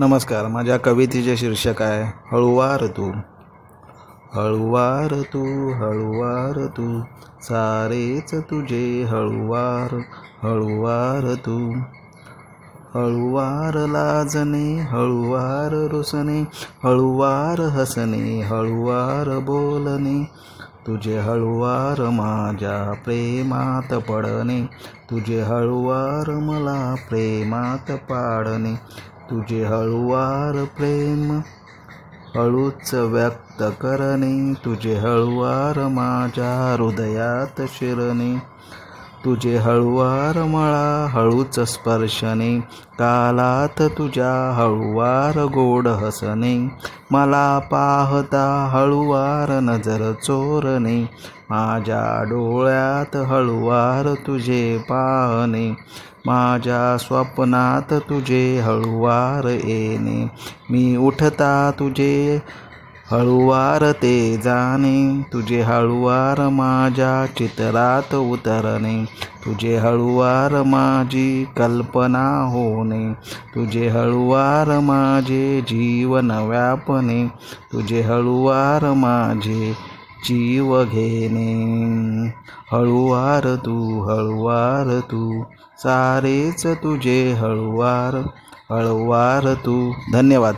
नमस्कार माझ्या कवितेचे शीर्षक आहे हळुवार तू हळुवार तू हळुवार तू सारेच तुझे हळुवार हळुवार तू. हळुवार लाजणे हळुवार रुसणे हळुवार हसणे हळुवार बोलणे. तुझे हळुवार माझ्या प्रेमात पडणे तुझे हळुवार मला प्रेमात पाडणे. तुझे हळुवार प्रेम हळूच व्यक्त करणे तुझे हळुवार माझ्या हृदयात शिरणे तुझे हळुवार मळा हळूच स्पर्शने कालात तुझ्या हळुवार गोड हसणे मला पाहता हळुवार नजर चोरणे माझ्या डोळ्यात हळुवार तुझे पाहणे माझ्या स्वप्नात तुझे हळुवार येणे. मी उठता तुझे हळुवार ते जाणे. तुझे हळुवार माझ्या चित्रात उतरणे. तुझे हळुवार माझी कल्पना होणे. तुझे हळुवार माझे जीवन व्यापणे. तुझे हळुवार माझे जीव घेणे. हळुवार तू हळुवार तू सारेच तुझे हळुवार हळुवार तू. धन्यवाद.